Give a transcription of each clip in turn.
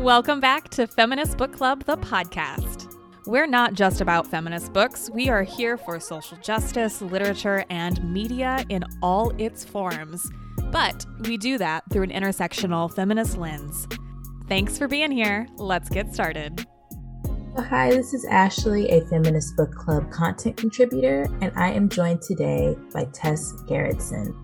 Welcome back to Feminist Book Club, the podcast. We're not just about feminist books, we are here for social justice, literature, and media in all its forms. But we do that through an intersectional feminist lens. Thanks for being here. Let's get started. Hi, this is Ashley, a Feminist Book Club content contributor, and I am joined today by Tess Gerritsen.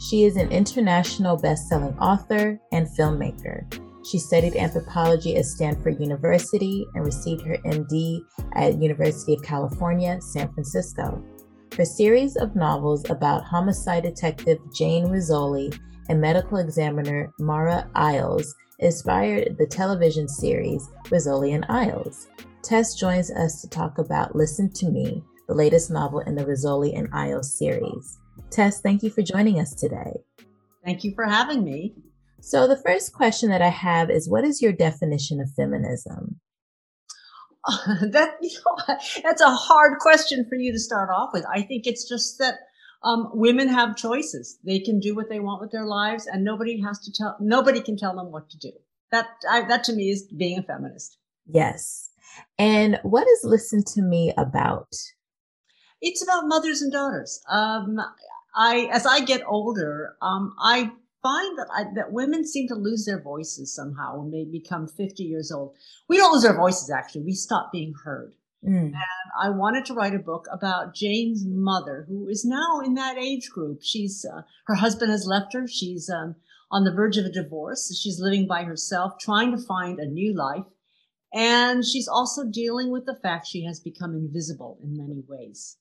She is an international best-selling author and filmmaker. She studied anthropology at Stanford University and received her MD at University of California, San Francisco. Her series of novels about homicide detective Jane Rizzoli and medical examiner Maura Isles inspired the television series Rizzoli and Isles. Tess joins us to talk about Listen to Me, the latest novel in the Rizzoli and Isles series. Tess, thank you for joining us today. Thank you for having me. So, the first question that I have is what is your definition of feminism? Uh, that you know, that's a hard question for you to start off with. I think it's just that um, women have choices; they can do what they want with their lives, and nobody has to tell. Nobody can tell them what to do. That I, that to me is being a feminist. Yes. And what is Listen to Me about? It's about mothers and daughters. Um, I, as I get older, um, I find that I, that women seem to lose their voices somehow when they become 50 years old. We don't lose our voices actually. We stop being heard. Mm. And I wanted to write a book about Jane's mother, who is now in that age group. She's uh, her husband has left her. She's um, on the verge of a divorce. She's living by herself, trying to find a new life, and she's also dealing with the fact she has become invisible in many ways.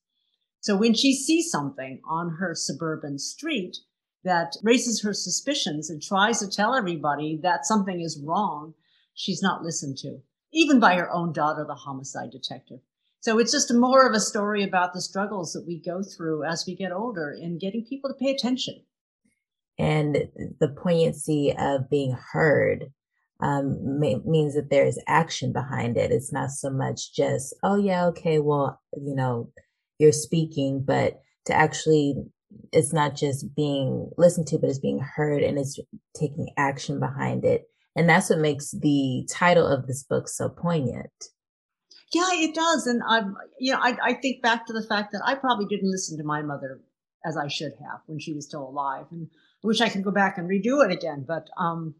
So when she sees something on her suburban street, that raises her suspicions and tries to tell everybody that something is wrong, she's not listened to, even by her own daughter, the homicide detective. So it's just more of a story about the struggles that we go through as we get older in getting people to pay attention. And the poignancy of being heard um, may, means that there is action behind it. It's not so much just, oh, yeah, okay, well, you know, you're speaking, but to actually it's not just being listened to, but it's being heard and it's taking action behind it. And that's what makes the title of this book so poignant. Yeah, it does. And I'm, you know, I, I think back to the fact that I probably didn't listen to my mother as I should have when she was still alive. And I wish I could go back and redo it again. But, um,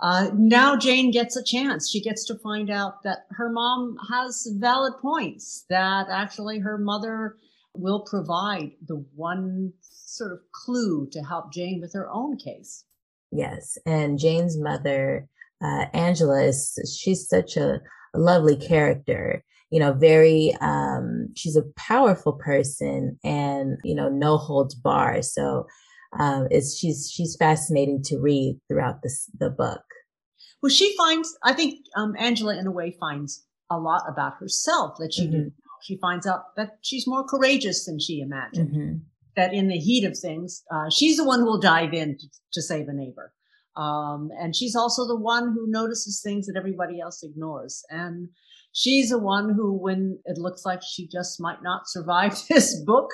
uh, now Jane gets a chance. She gets to find out that her mom has valid points, that actually her mother will provide the one sort of clue to help Jane with her own case. Yes. And Jane's mother, uh, Angela, is she's such a, lovely character you know, very, um, she's a powerful person and, you know, no holds bar. So, um, it's, she's, she's fascinating to read throughout this, the book. Well, she finds, I think, um, Angela in a way finds a lot about herself that she mm-hmm. didn't she finds out that she's more courageous than she imagined. Mm-hmm. That in the heat of things, uh, she's the one who will dive in to, to save a neighbor. Um, and she's also the one who notices things that everybody else ignores. And she's the one who, when it looks like she just might not survive this book,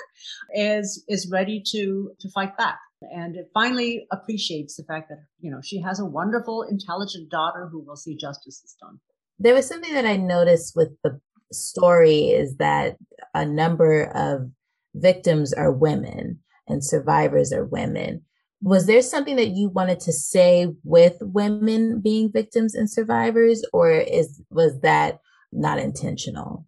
is is ready to to fight back. And it finally appreciates the fact that you know she has a wonderful, intelligent daughter who will see justice is done. There was something that I noticed with the story is that a number of victims are women and survivors are women. Was there something that you wanted to say with women being victims and survivors, or is was that not intentional?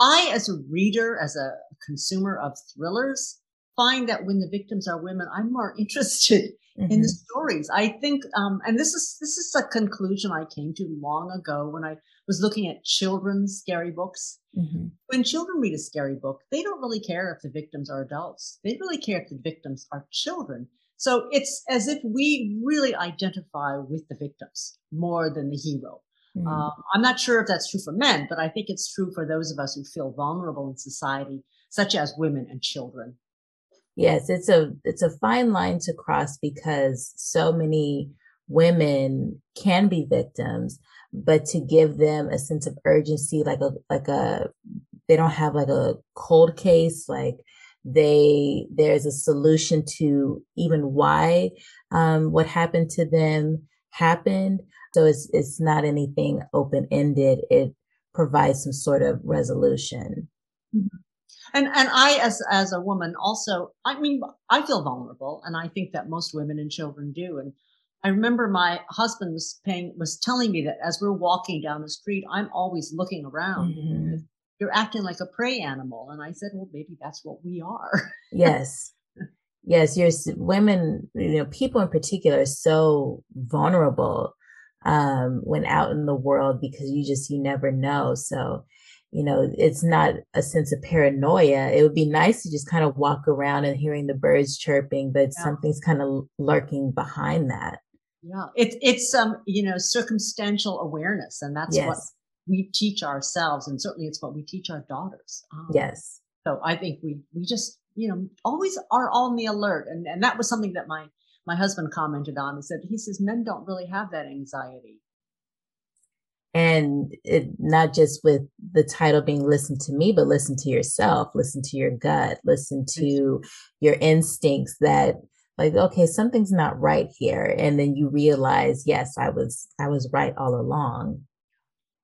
I, as a reader, as a consumer of thrillers, find that when the victims are women, I'm more interested mm-hmm. in the mm-hmm. stories. I think, um, and this is this is a conclusion I came to long ago when I was looking at children's scary books. Mm-hmm. When children read a scary book, they don't really care if the victims are adults. They really care if the victims are children. So it's as if we really identify with the victims more than the hero. Mm-hmm. Um, I'm not sure if that's true for men, but I think it's true for those of us who feel vulnerable in society, such as women and children. Yes, it's a it's a fine line to cross because so many women can be victims, but to give them a sense of urgency, like a like a they don't have like a cold case, like they there's a solution to even why um, what happened to them happened. So it's it's not anything open ended. It provides some sort of resolution. Mm-hmm. And and I as as a woman also, I mean, I feel vulnerable, and I think that most women and children do. And I remember my husband was paying was telling me that as we're walking down the street, I'm always looking around. Mm-hmm. You're acting like a prey animal, and I said, well, maybe that's what we are. yes, yes. You're women. You know, people in particular are so vulnerable um, when out in the world because you just you never know. So you know, it's not a sense of paranoia. It would be nice to just kind of walk around and hearing the birds chirping, but yeah. something's kind of lurking behind that. Yeah, it's it's um you know circumstantial awareness, and that's yes. what we teach ourselves, and certainly it's what we teach our daughters. Um, yes. So I think we we just you know always are on the alert, and and that was something that my my husband commented on. He said he says men don't really have that anxiety and it not just with the title being listen to me but listen to yourself listen to your gut listen to your instincts that like okay something's not right here. And then you realize yes i was i was right all along.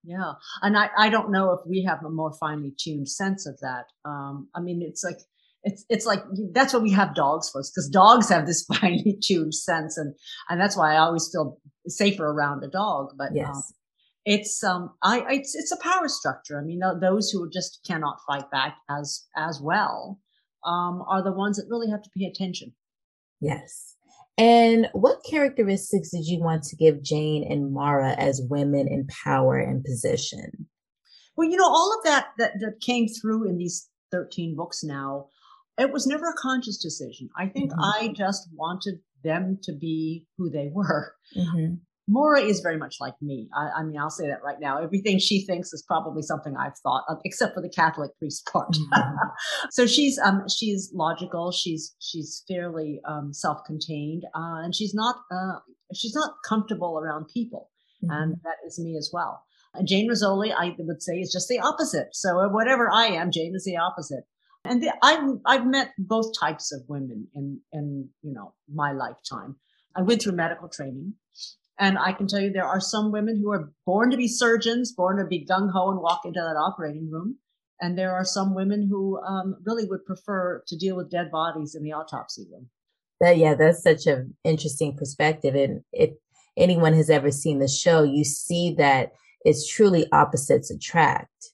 Yeah. And i i don't know if we have a more finely tuned sense of that. Um i mean it's like it's it's like that's what we have dogs for because dogs have this finely tuned sense and and that's why i always feel safer around a dog but yes. um, it's um I it's it's a power structure. I mean, those who just cannot fight back as as well um, are the ones that really have to pay attention. Yes. And what characteristics did you want to give Jane and Maura as women in power and position? Well, you know, all of that that, that came through in these 13 books now, it was never a conscious decision. I think mm-hmm. I just wanted them to be who they were. Mm-hmm. Maura is very much like me. I, I, mean, I'll say that right now. Everything she thinks is probably something I've thought, of, except for the Catholic priest part. Mm-hmm. so she's um, she's logical. She's she's fairly um, self-contained, uh, and she's not uh, she's not comfortable around people, mm-hmm. and that is me as well. And Jane Rizzoli, I would say, is just the opposite. So whatever I am, Jane is the opposite. And the, I've I've met both types of women in in you know my lifetime. I went through medical training and I can tell you there are some women who are born to be surgeons, born to be gung ho and walk into that operating room. And there are some women who um, really would prefer to deal with dead bodies in the autopsy room. That, yeah, that's such an interesting perspective. And if anyone has ever seen the show, you see that it's truly opposites attract.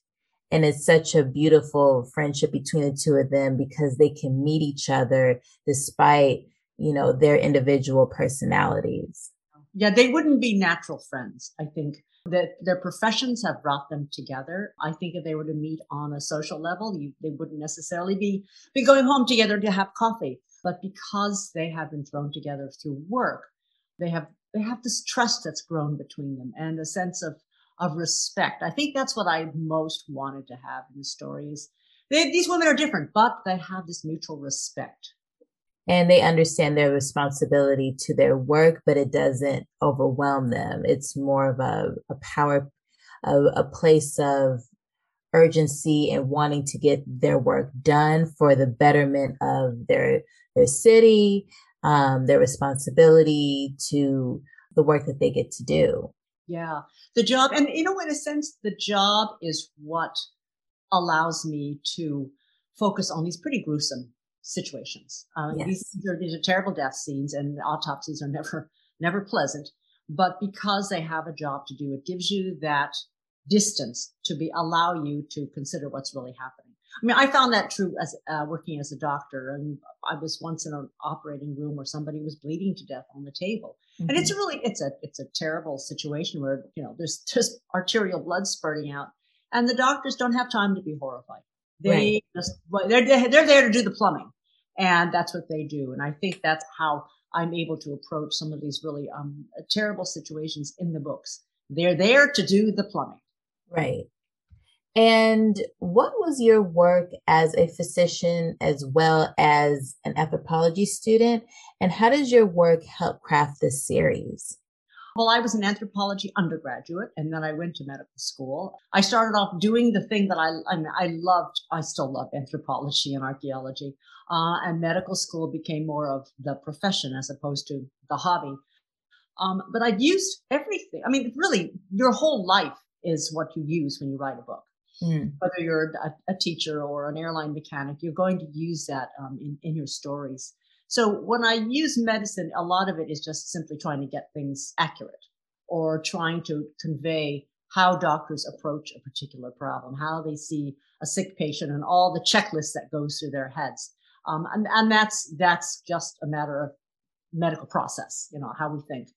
And it's such a beautiful friendship between the two of them because they can meet each other despite, you know, their individual personalities yeah, they wouldn't be natural friends. I think that their professions have brought them together. I think if they were to meet on a social level, you, they wouldn't necessarily be, be going home together to have coffee. But because they have been thrown together through work, they have they have this trust that's grown between them and a sense of of respect. I think that's what I most wanted to have in the stories. They, these women are different, but they have this mutual respect and they understand their responsibility to their work, but it doesn't overwhelm them. It's more of a, a power, a, a place of urgency and wanting to get their work done for the betterment of their their city, um, their responsibility to the work that they get to do. Yeah, the job, and you know, in a sense, the job is what allows me to focus on these pretty gruesome situations. Uh, yes. these, are, these are terrible death scenes, and autopsies are never never pleasant. But because they have a job to do, it gives you that distance to be allow you to consider what's really happening. I mean, I found that true as uh, working as a doctor. And I was once in an operating room where somebody was bleeding to death on the table, mm-hmm. and it's really it's a it's a terrible situation where you know there's just arterial blood spurting out, and the doctors don't have time to be horrified. They right. just they're they're there to do the plumbing and that's what they do. And I think that's how I'm able to approach some of these really um, terrible situations in the books. They're there to do the plumbing. Right. And what was your work as a physician as well as an anthropology student? And how does your work help craft this series? Well, I was an anthropology undergraduate and then I went to medical school. I started off doing the thing that I, I, mean, I loved. I still love anthropology and archaeology. Uh, and medical school became more of the profession as opposed to the hobby. Um, but I've used everything. I mean, really, your whole life is what you use when you write a book. Mm. Whether you're a, a, teacher or an airline mechanic, you're going to use that um, in, in your stories. So when I use medicine, a lot of it is just simply trying to get things accurate or trying to convey how doctors approach a particular problem, how they see a sick patient and all the checklists that goes through their heads. Um, and, and that's, that's just a matter of medical process, you know, how we think.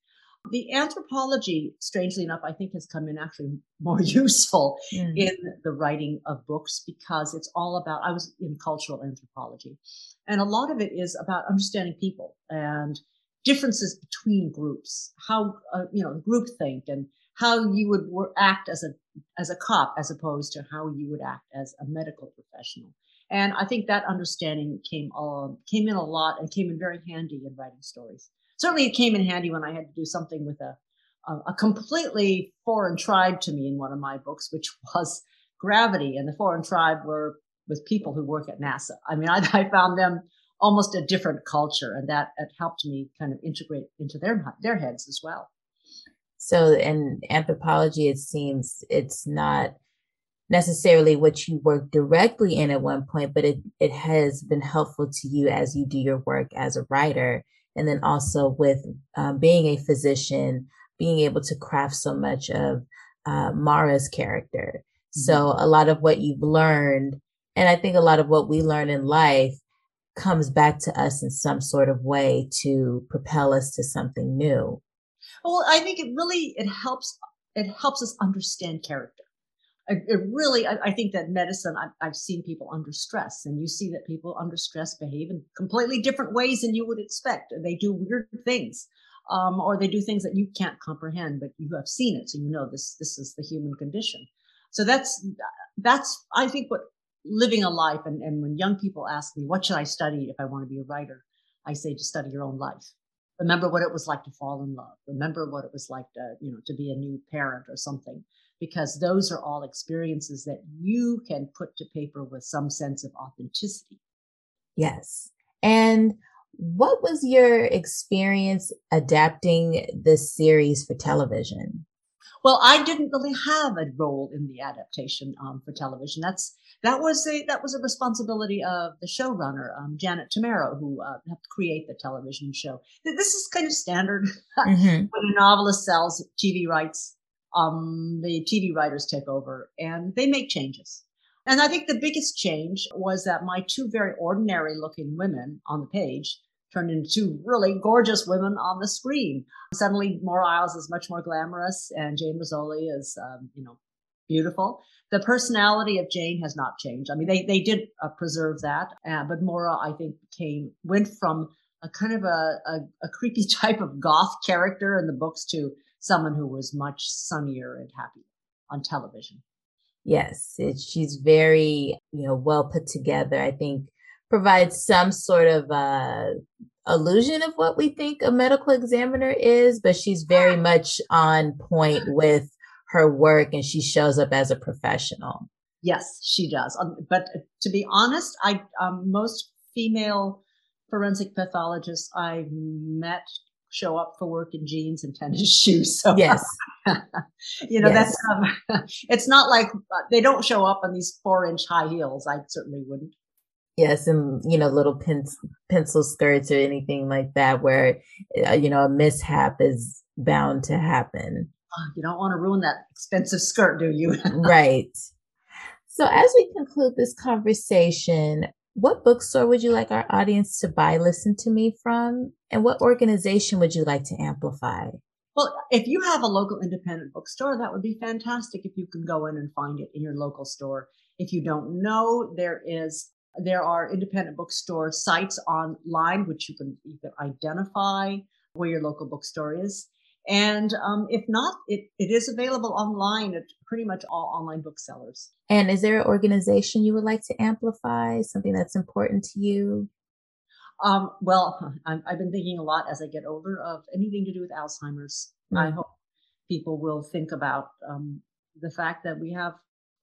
The anthropology, strangely enough, I think has come in actually more useful mm. in the writing of books because it's all about, I was in cultural anthropology, and a lot of it is about understanding people and differences between groups, how, uh, you know, group think and how you would work, act as a, as a cop as opposed to how you would act as a medical professional. And I think that understanding came, uh, came in a lot and came in very handy in writing stories certainly it came in handy when I had to do something with a, a, completely foreign tribe to me in one of my books, which was gravity. And the foreign tribe were with people who work at NASA. I mean, I, I found them almost a different culture, and that, that helped me kind of integrate into their their heads as well. So, in anthropology, it seems it's not necessarily what you work directly in at one point, but it, it has been helpful to you as you do your work as a writer and then also with um, being a physician, being able to craft so much of uh, Maura's character. Mm-hmm. So a lot of what you've learned, and I think a lot of what we learn in life comes back to us in some sort of way to propel us to something new. Well, I think it really it helps it helps us understand character it really, I, I, think that medicine, I've, I've, seen people under stress, and you see that people under stress behave in completely different ways than you would expect. They do weird things, um, or they do things that you can't comprehend, but you have seen it, so you know this. This is the human condition. So that's that's I think what living a life. And, and when young people ask me, "What should I study if I want to be a writer?" I say to study your own life. Remember what it was like to fall in love. Remember what it was like to, you know, to be a new parent or something because those are all experiences that you can put to paper with some sense of authenticity. Yes. And what was your experience adapting this series for television? Well, I didn't really have a role in the adaptation um, for television. That's that was a that was a responsibility of the showrunner, um, Janet Tamaro, who uh, helped create the television show. This is kind of standard mm-hmm. when a novelist sells TV rights um, the TV writers take over and they make changes. And I think the biggest change was that my two very ordinary looking women on the page turned into two really gorgeous women on the screen. Suddenly, Maura Isles is much more glamorous, and Jane Rizzoli is, um, you know, beautiful. The personality of Jane has not changed. I mean, they they did uh, preserve that, uh, but Maura, I think, came went from a kind of a, a, a creepy type of goth character in the books to someone who was much sunnier and happier on television. Yes, it, she's very, you know, well put together. I think provides some sort of uh, illusion of what we think a medical examiner is, but she's very much on point with her work and she shows up as a professional. Yes, she does. Um, but to be honest, I um, most female forensic pathologists I've met show up for work in jeans and tennis shoes. So yes, you know yes. that's um, it's not like uh, they don't show up on these four inch high heels. I certainly wouldn't. Yes, and you know little pen, pencil skirts or anything like that, where uh, you know a mishap is bound to happen. Oh, you don't want to ruin that expensive skirt, do you? right. So, as we conclude this conversation, what bookstore would you like our audience to buy Listen to Me from? And what organization would you like to amplify? Well, if you have a local independent bookstore, that would be fantastic if you can go in and find it in your local store. If you don't know, there is there are independent bookstore sites online which you can you can identify where your local bookstore is. And um, if not, it, it is available online at pretty much all online booksellers. And is there an organization you would like to amplify, something that's important to you? Um, well, i have been thinking a lot as I get older of anything to do with Alzheimer's. Mm-hmm. I hope people will think about um, the fact that we have,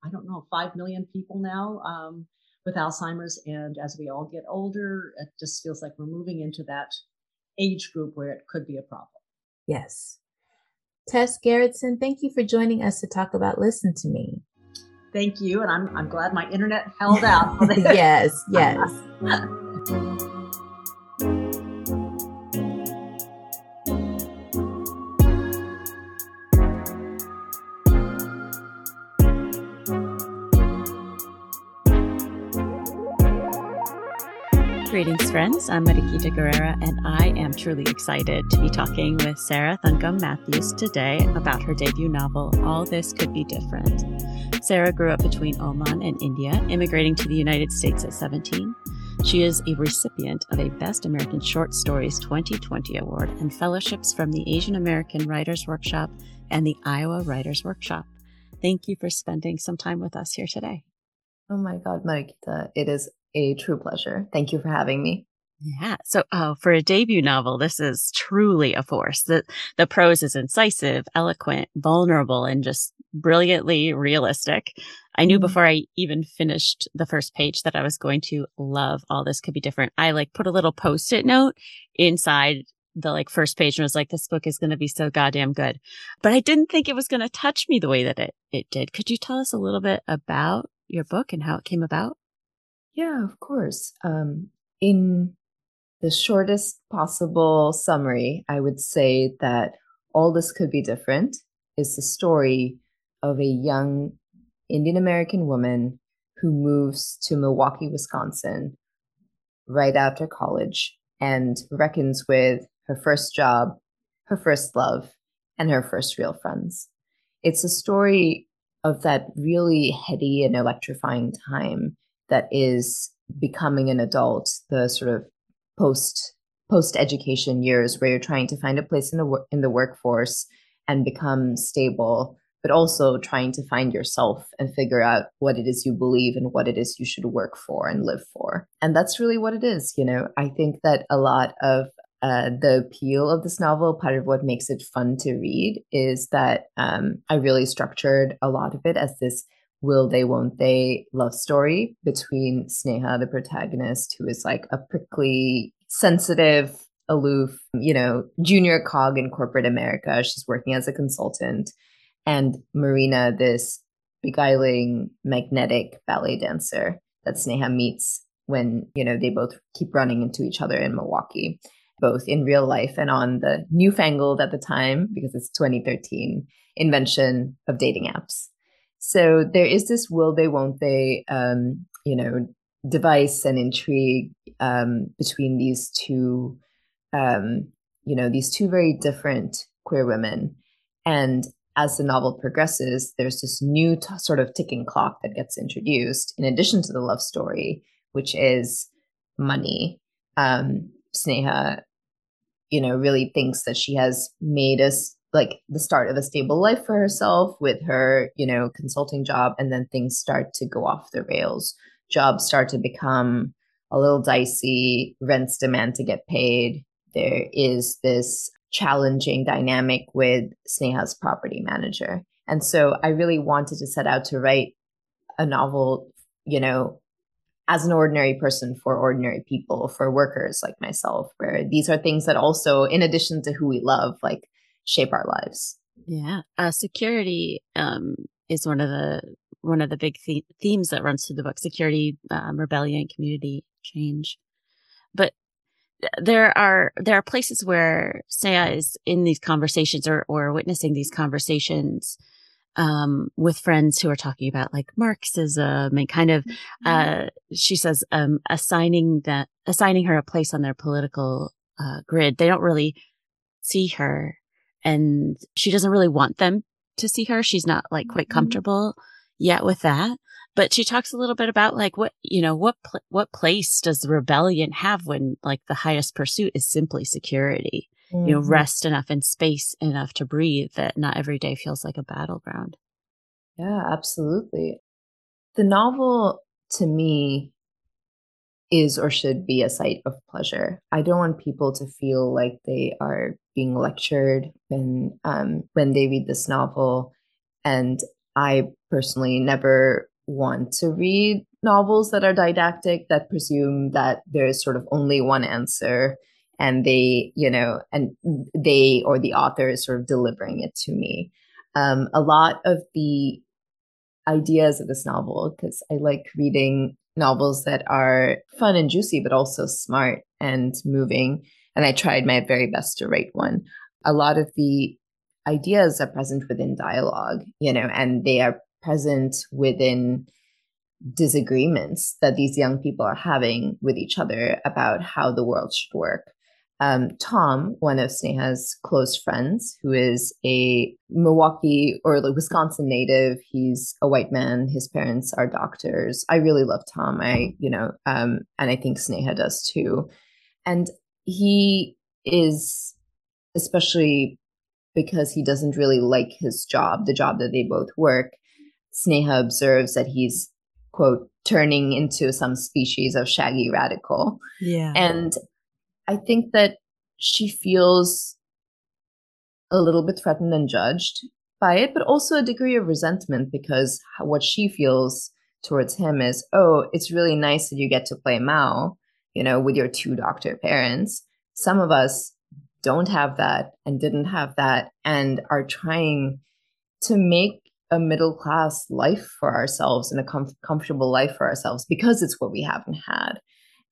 I don't know, 5 million people now um, with Alzheimer's. And as we all get older, it just feels like we're moving into that age group where it could be a problem. Yes. Tess Gerritsen, thank you for joining us to talk about Listen to Me. Thank you, and I'm, I'm glad my internet held out. yes, yes. Greetings, friends. I'm Mariquita Guerrera, and I am truly excited to be talking with Sarah Thankam Matthews today about her debut novel, All This Could Be Different. Sarah grew up between Oman and India, immigrating to the United States at 17. She is a recipient of a Best American Short Stories 2020 Award and fellowships from the Asian American Writers Workshop and the Iowa Writers Workshop. Thank you for spending some time with us here today. Oh my God, Mariquita, it is a true pleasure. Thank you for having me. Yeah. So, oh, for a debut novel, this is truly a force. The the prose is incisive, eloquent, vulnerable, and just brilliantly realistic. I knew mm-hmm. before I even finished the first page that I was going to love all this could be different. I like put a little post-it note inside the like first page and was like, this book is going to be so goddamn good. But I didn't think it was going to touch me the way that it, it did. Could you tell us a little bit about your book and how it came about? Yeah, of course. Um, in the shortest possible summary, I would say that All This Could Be Different is the story of a young Indian American woman who moves to Milwaukee, Wisconsin right after college and reckons with her first job, her first love, and her first real friends. It's a story of that really heady and electrifying time that is becoming an adult, the sort of post post education years where you're trying to find a place in the in the workforce and become stable, but also trying to find yourself and figure out what it is you believe and what it is you should work for and live for. And that's really what it is. You know, I think that a lot of uh, the appeal of this novel, part of what makes it fun to read, is that um, I really structured a lot of it as this will they, won't they love story between Sneha, the protagonist, who is like a prickly, sensitive, aloof, you know, junior cog in corporate America. She's working as a consultant. And Marina, this beguiling, magnetic ballet dancer that Sneha meets when, you know, they both keep running into each other in Milwaukee, both in real life and on the newfangled at the time, because it's 2013, invention of dating apps. So there is this will they, won't they, um, you know, device and intrigue um, between these two, um, you know, these two very different queer women. And as the novel progresses, there's this new t- sort of ticking clock that gets introduced in addition to the love story, which is money. Um, Sneha, you know, really thinks that she has made us like the start of a stable life for herself with her, you know, consulting job. And then things start to go off the rails. Jobs start to become a little dicey, rents demand to get paid. There is this challenging dynamic with Sneha's property manager. And so I really wanted to set out to write a novel, you know, as an ordinary person for ordinary people, for workers like myself, where these are things that also, in addition to who we love, like shape our lives. Yeah. Uh, security um, is one of the one of the big the- themes that runs through the book: security, um, rebellion, community change. But there are there are places where Sneha is in these conversations or or witnessing these conversations um, with friends who are talking about like Marxism and kind of mm-hmm. uh, she says um, assigning that assigning her a place on their political uh, grid. They don't really see her and she doesn't really want them to see her. She's not like quite mm-hmm. comfortable yet with that. But she talks a little bit about like what, you know, what, pl- what place does the rebellion have when like the highest pursuit is simply security, mm-hmm. you know, mm-hmm. rest enough and space enough to breathe that not every day feels like a battleground. Yeah, absolutely. The novel to me is or should be a site of pleasure. I don't want people to feel like they are being lectured when um, when they read this novel, and I personally never want to read novels that are didactic that presume that there's sort of only one answer and they, you know, and they or the author is sort of delivering it to me. Um, a lot of the ideas of this novel, because I like reading novels that are fun and juicy, but also smart and moving. And I tried my very best to write one. A lot of the ideas are present within dialogue, you know, and they are present within disagreements that these young people are having with each other about how the world should work. Um, Tom, one of Sneha's close friends, who is a Milwaukee or like Wisconsin native, he's a white man. His parents are doctors. I really love Tom. I, you know, um, and I think Sneha does too. And he is, especially because he doesn't really like his job, the job that they both work. Sneha observes that he's quote turning into some species of shaggy radical. Yeah. And I think that she feels a little bit threatened and judged by it, but also a degree of resentment because what she feels towards him is, oh, it's really nice that you get to play Mao, you know, with your two doctor parents. Some of us don't have that and didn't have that and are trying to make a middle class life for ourselves and a com- comfortable life for ourselves because it's what we haven't had.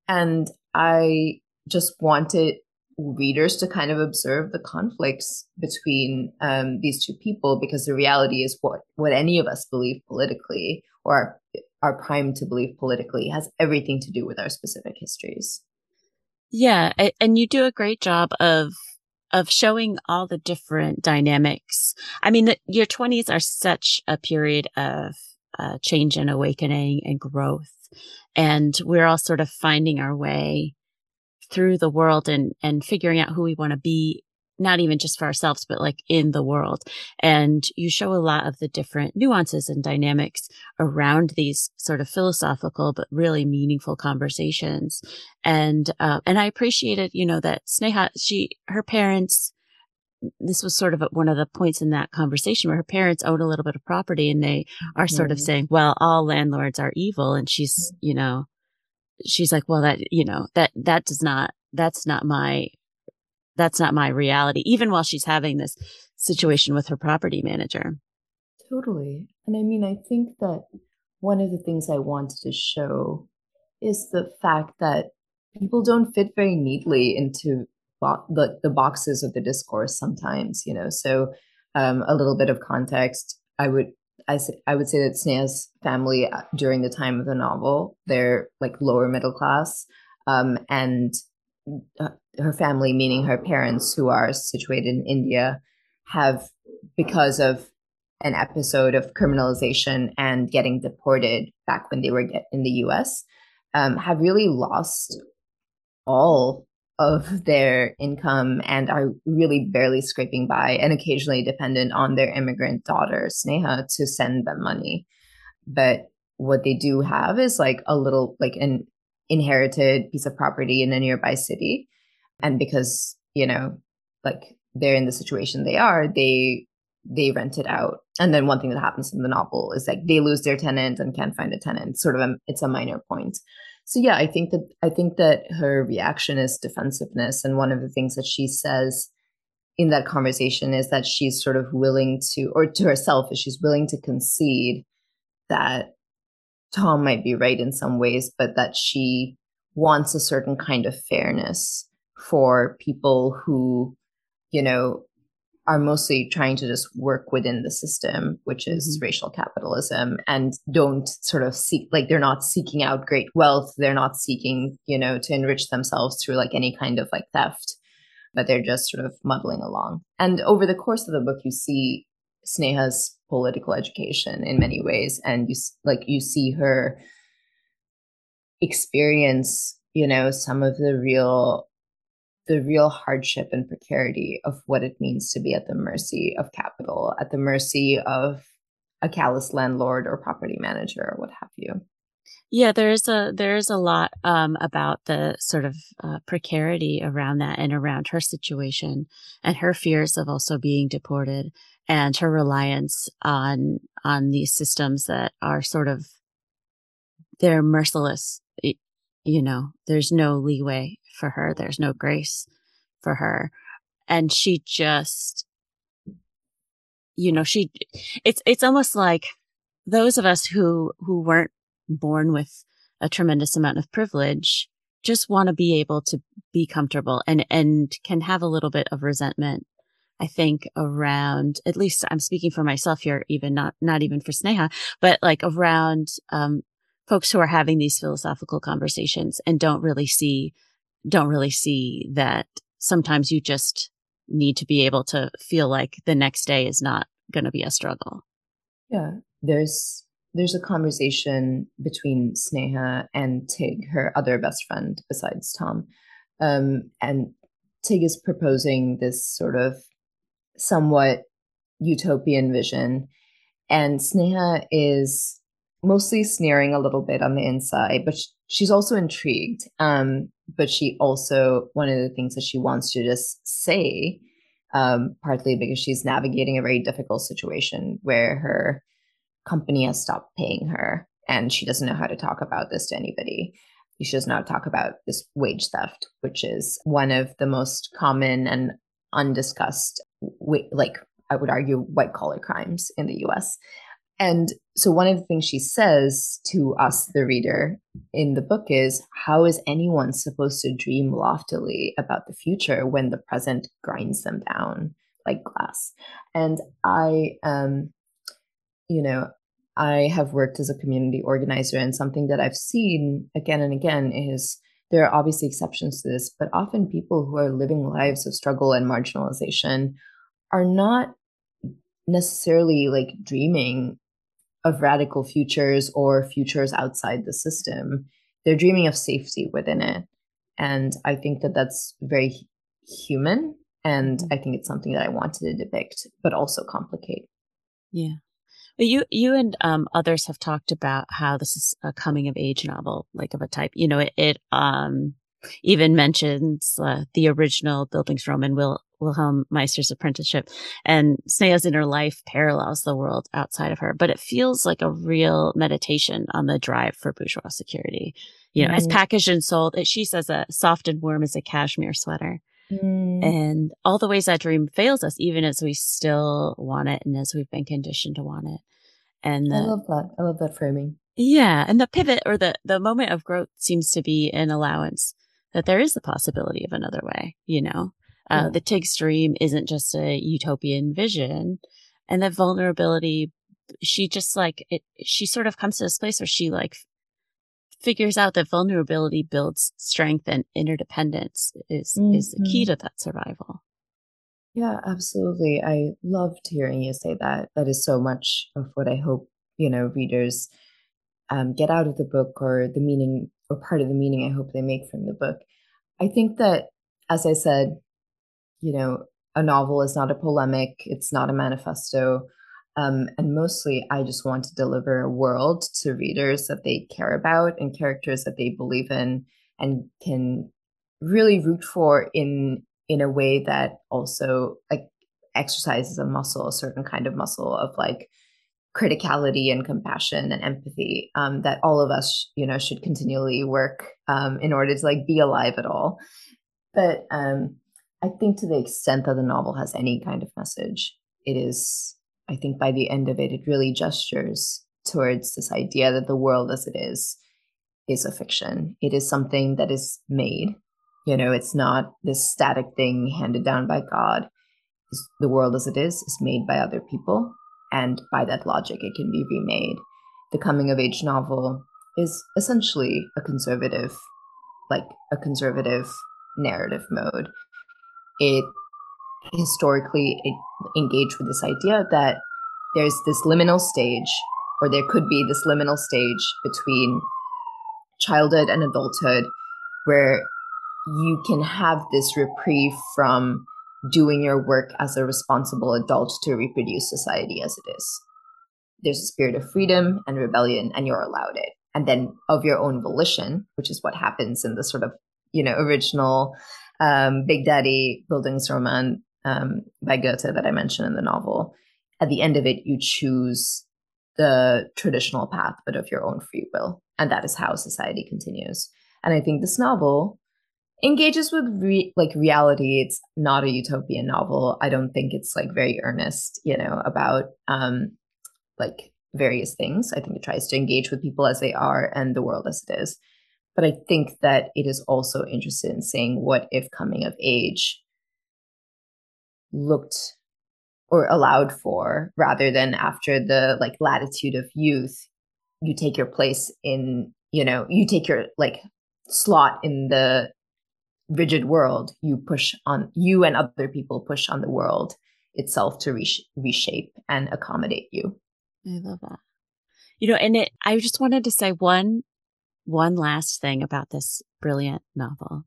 And I just wanted readers to kind of observe the conflicts between um, these two people because the reality is what what any of us believe politically or are, are primed to believe politically has everything to do with our specific histories. Yeah, and you do a great job of of showing all the different dynamics. I mean, the, your 20s are such a period of uh, change and awakening and growth. And we're all sort of finding our way through the world and, and figuring out who we want to be not even just for ourselves, but like in the world. And you show a lot of the different nuances and dynamics around these sort of philosophical, but really meaningful conversations. And, uh, and I appreciated, you know, that Sneha, she, her parents, this was sort of one of the points in that conversation where her parents own a little bit of property and they are sort mm-hmm. of saying, well, all landlords are evil. And she's, mm-hmm. you know, she's like, well, that, you know, that, that does not, that's not my that's not my reality, even while she's having this situation with her property manager. Totally. And I mean, I think that one of the things I wanted to show is the fact that people don't fit very neatly into bo- the, the boxes of the discourse sometimes, you know. So, um, a little bit of context I would I, I would say that Sneha's family uh, during the time of the novel, they're like lower middle class. Um, and uh, her family, meaning her parents, who are situated in India, have because of an episode of criminalization and getting deported back when they were in the U.S. Um, have really lost all of their income and are really barely scraping by and occasionally dependent on their immigrant daughter Sneha to send them money. But what they do have is like a little like an inherited piece of property in a nearby city. And because you know like they're in the situation they are they they rent it out. And then one thing that happens in the novel is like they lose their tenant and can't find a tenant. Sort of a, it's a minor point so yeah i think that i think that her reaction is defensiveness and one of the things that she says in that conversation is that she's sort of willing to or to herself is she's willing to concede that tom might be right in some ways but that she wants a certain kind of fairness for people who, you know, are mostly trying to just work within the system, which is mm-hmm. racial capitalism, and don't sort of seek, like, they're not seeking out great wealth. They're not seeking, you know, to enrich themselves through like any kind of like theft, but they're just sort of muddling along. And over the course of the book, you see Sneha's political education in many ways, and you like, you see her experience, you know, some of the real the real hardship and precarity of what it means to be at the mercy of capital, at the mercy of a callous landlord or property manager or what have you. Yeah, there's a there's a lot um, about the sort of uh, precarity around that and around her situation and her fears of also being deported and her reliance on on these systems that are sort of they're merciless. You know, there's no leeway for her. There's no grace for her. And she just, you know, she, it's, it's almost like those of us who, who weren't born with a tremendous amount of privilege just want to be able to be comfortable and, and can have a little bit of resentment. I think around, at least I'm speaking for myself here, even not, not even for Sneha, but like around, um, folks who are having these philosophical conversations and don't really see, don't really see that sometimes you just need to be able to feel like the next day is not going to be a struggle. Yeah. There's there's a conversation between Sneha and Tig, her other best friend besides Tom. Um, and Tig is proposing this sort of somewhat utopian vision. And Sneha is mostly sneering a little bit on the inside, but she's also intrigued. Um, but she also, one of the things that she wants to just say, um, partly because she's navigating a very difficult situation where her company has stopped paying her and she doesn't know how to talk about this to anybody. She does not talk about this wage theft, which is one of the most common and undiscussed, like I would argue, white collar crimes in the US. And so, one of the things she says to us, the reader, in the book is how is anyone supposed to dream loftily about the future when the present grinds them down like glass? And I, um, you know, I have worked as a community organizer, and something that I've seen again and again is there are obviously exceptions to this, but often people who are living lives of struggle and marginalization are not necessarily like dreaming of radical futures or futures outside the system. They're dreaming of safety within it. And I think that that's very human. And mm-hmm. I think it's something that I wanted to depict, but also complicate. Yeah. You, you and um, others have talked about how this is a coming of age novel, like of a type. You know, it, it um, even mentions uh, the original Bildungsroman Will Wilhelm Meister's apprenticeship and Sneha's inner life parallels the world outside of her, but it feels like a real meditation on the drive for bourgeois security. You know, as packaged and sold, it, she says a soft and warm as a cashmere sweater. Mm. And all the ways that dream fails us, even as we still want it and as we've been conditioned to want it. And the, I love that. I love that framing. Yeah. And the pivot or the, the moment of growth seems to be an allowance that there is the possibility of another way, you know? Uh, The Tig's dream isn't just a utopian vision, and that vulnerability, she just like it. She sort of comes to this place where she like figures out that vulnerability builds strength and interdependence is mm-hmm. is the key mm-hmm. to that survival. Yeah, absolutely. I loved hearing you say that. That is so much of what I hope you know readers um, get out of the book, or the meaning, or part of the meaning I hope they make from the book. I think that, as I said, you know, a novel is not a polemic, it's not a manifesto. Um, and mostly, I just want to deliver a world to readers that they care about and characters that they believe in and can really root for in in a way that also like exercises a muscle, a certain kind of muscle of like criticality and compassion and empathy um, that all of us, you know, should continually work um, in order to like be alive at all. But um, I think to the extent that the novel has any kind of message, it is, I think by the end of it, it really gestures towards this idea that the world as it is is a fiction. It is something that is made. You know, it's not this static thing handed down by God. The world as it is is made by other people. And by that logic, it can be remade. The coming of age novel is essentially a conservative, like a conservative narrative mode it historically it engaged with this idea that there's this liminal stage, or there could be this liminal stage between childhood and adulthood where you can have this reprieve from doing your work as a responsible adult to reproduce society as it is. There's a spirit of freedom and rebellion, and you're allowed it. And then of your own volition, which is what happens in the sort of, you know, original um, Big Daddy Bildungsroman um, by Goethe that I mentioned in the novel. At the end of it, you choose the traditional path, but of your own free will. And that is how society continues. And I think this novel, engages with re- like reality. It's not a utopian novel. I don't think it's like very earnest, you know, about um like various things. I think it tries to engage with people as they are and the world as it is. But I think that it is also interested in saying what if coming of age looked or allowed for rather than after the like latitude of youth you take your place in you know you take your like slot in the rigid world. You push on you and other people push on the world itself to resh- reshape and accommodate you. I love that. You know and it i just wanted to say one one last thing about this brilliant novel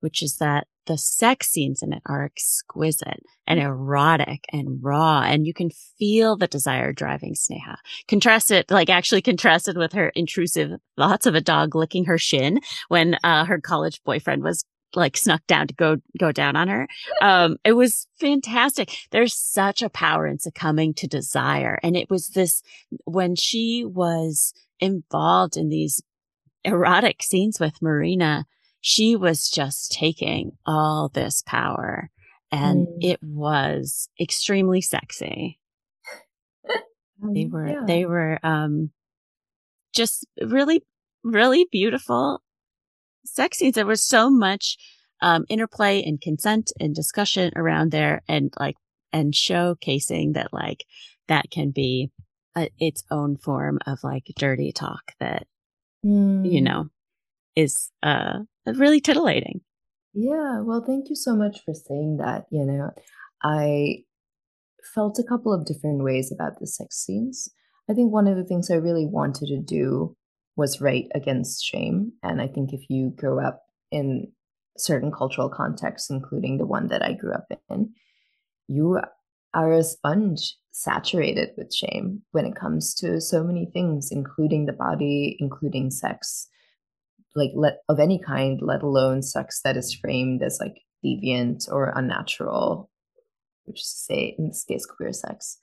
which is that the sex scenes in it are exquisite and erotic and raw and you can feel the desire driving Sneha. Contrasted, like actually contrasted with her intrusive thoughts of a dog licking her shin when uh, her college boyfriend was like snuck down to go go down on her. Um, it was fantastic. There's such a power in succumbing to desire, and it was this when she was involved in these erotic scenes with Marina she was just taking all this power and mm. it was extremely sexy. they were, yeah. they were, um, just really, really beautiful sex scenes. There was so much, um, interplay and consent and discussion around there and like, and showcasing that like that can be a, its own form of like dirty talk that, mm. you know, is, uh, really titillating. Yeah, well, thank you so much for saying that. You know, I felt a couple of different ways about the sex scenes. I think one of the things I really wanted to do was write against shame. And I think if you grow up in certain cultural contexts, including the one that I grew up in, you are a sponge saturated with shame when it comes to so many things, including the body, including sex like let of any kind, let alone sex that is framed as like deviant or unnatural, which is to say, in this case, queer sex.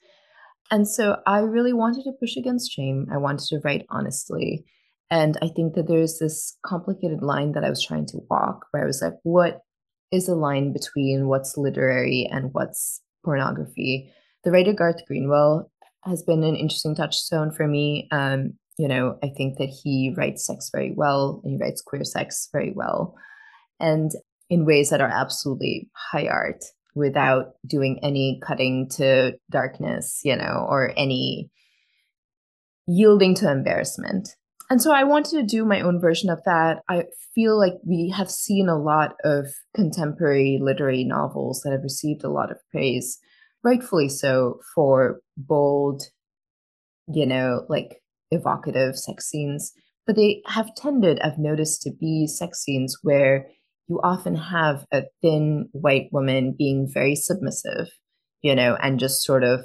And so I really wanted to push against shame. I wanted to write honestly. And I think that there's this complicated line that I was trying to walk where I was like, what is the line between what's literary and what's pornography? The writer Garth Greenwell has been an interesting touchstone for me. Um, you know, I think that he writes sex very well and he writes queer sex very well. And in ways that are absolutely high art without doing any cutting to darkness, you know, or any yielding to embarrassment. And so I wanted to do my own version of that. I feel like we have seen a lot of contemporary literary novels that have received a lot of praise, rightfully so, for bold, you know, like evocative sex scenes, but they have tended, I've noticed, to be sex scenes where you often have a thin white woman being very submissive, you know, and just sort of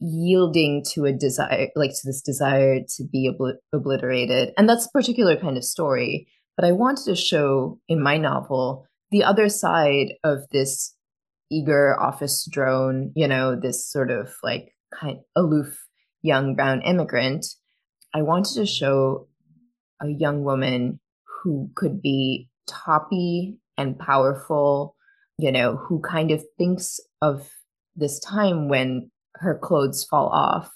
yielding to a desire, like to this desire to be obl- obliterated. And that's a particular kind of story. But I wanted to show in my novel the other side of this eager office drone, you know, this sort of like kind aloof young brown immigrant, I wanted to show a young woman who could be toppy and powerful, you know, who kind of thinks of this time when her clothes fall off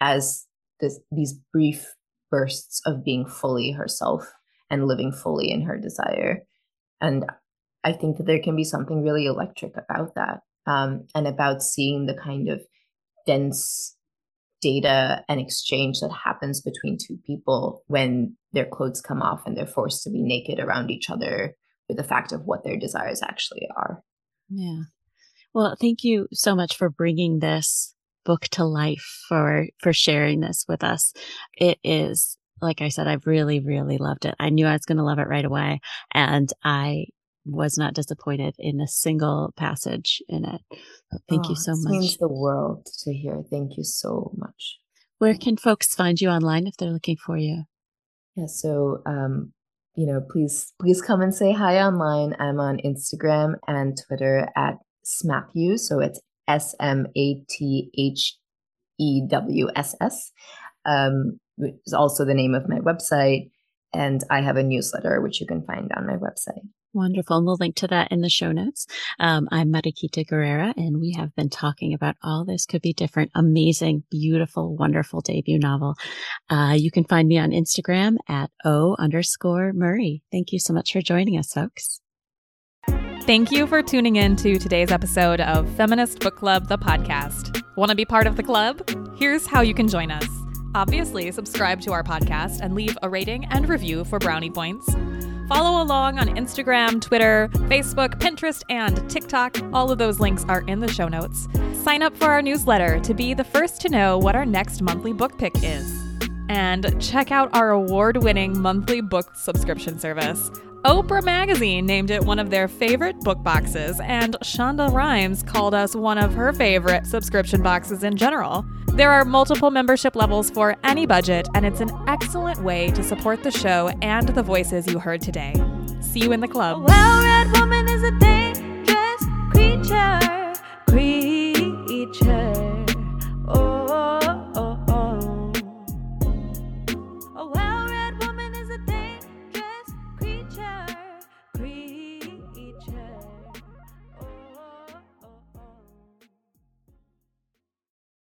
as this, these brief bursts of being fully herself and living fully in her desire. And I think that there can be something really electric about that um, and about seeing the kind of dense data and exchange that happens between two people when their clothes come off and they're forced to be naked around each other with the fact of what their desires actually are. Yeah. Well, thank you so much for bringing this book to life for for sharing this with us. It is like I said I've really really loved it. I knew I was going to love it right away and I was not disappointed in a single passage in it. thank oh, you so much. means the world to hear. Thank you so much. Where can folks find you online if they're looking for you? Yeah, so um, you know, please please come and say hi online. I'm on Instagram and Twitter at Smatthews. So it's S M A T H E W S S. Um, is also the name of my website. And I have a newsletter, which you can find on my website. Wonderful. And we'll link to that in the show notes. Um, I'm Mariquita Guerrera, and we have been talking about All This Could Be Different. Amazing, beautiful, wonderful debut novel. Uh, you can find me on Instagram at O underscore Murray. Thank you so much for joining us, folks. Thank you for tuning in to today's episode of Feminist Book Club, the podcast. Want to be part of the club? Here's how you can join us. Obviously, subscribe to our podcast and leave a rating and review for brownie points. Follow along on Instagram, Twitter, Facebook, Pinterest, and TikTok. All of those links are in the show notes. Sign up for our newsletter to be the first to know what our next monthly book pick is. And check out our award winning monthly book subscription service. Oprah Magazine named it one of their favorite book boxes, and Shonda Rhimes called us one of her favorite subscription boxes in general. There are multiple membership levels for any budget, and it's an excellent way to support the show and the voices you heard today. See you in the club. Creature, creature.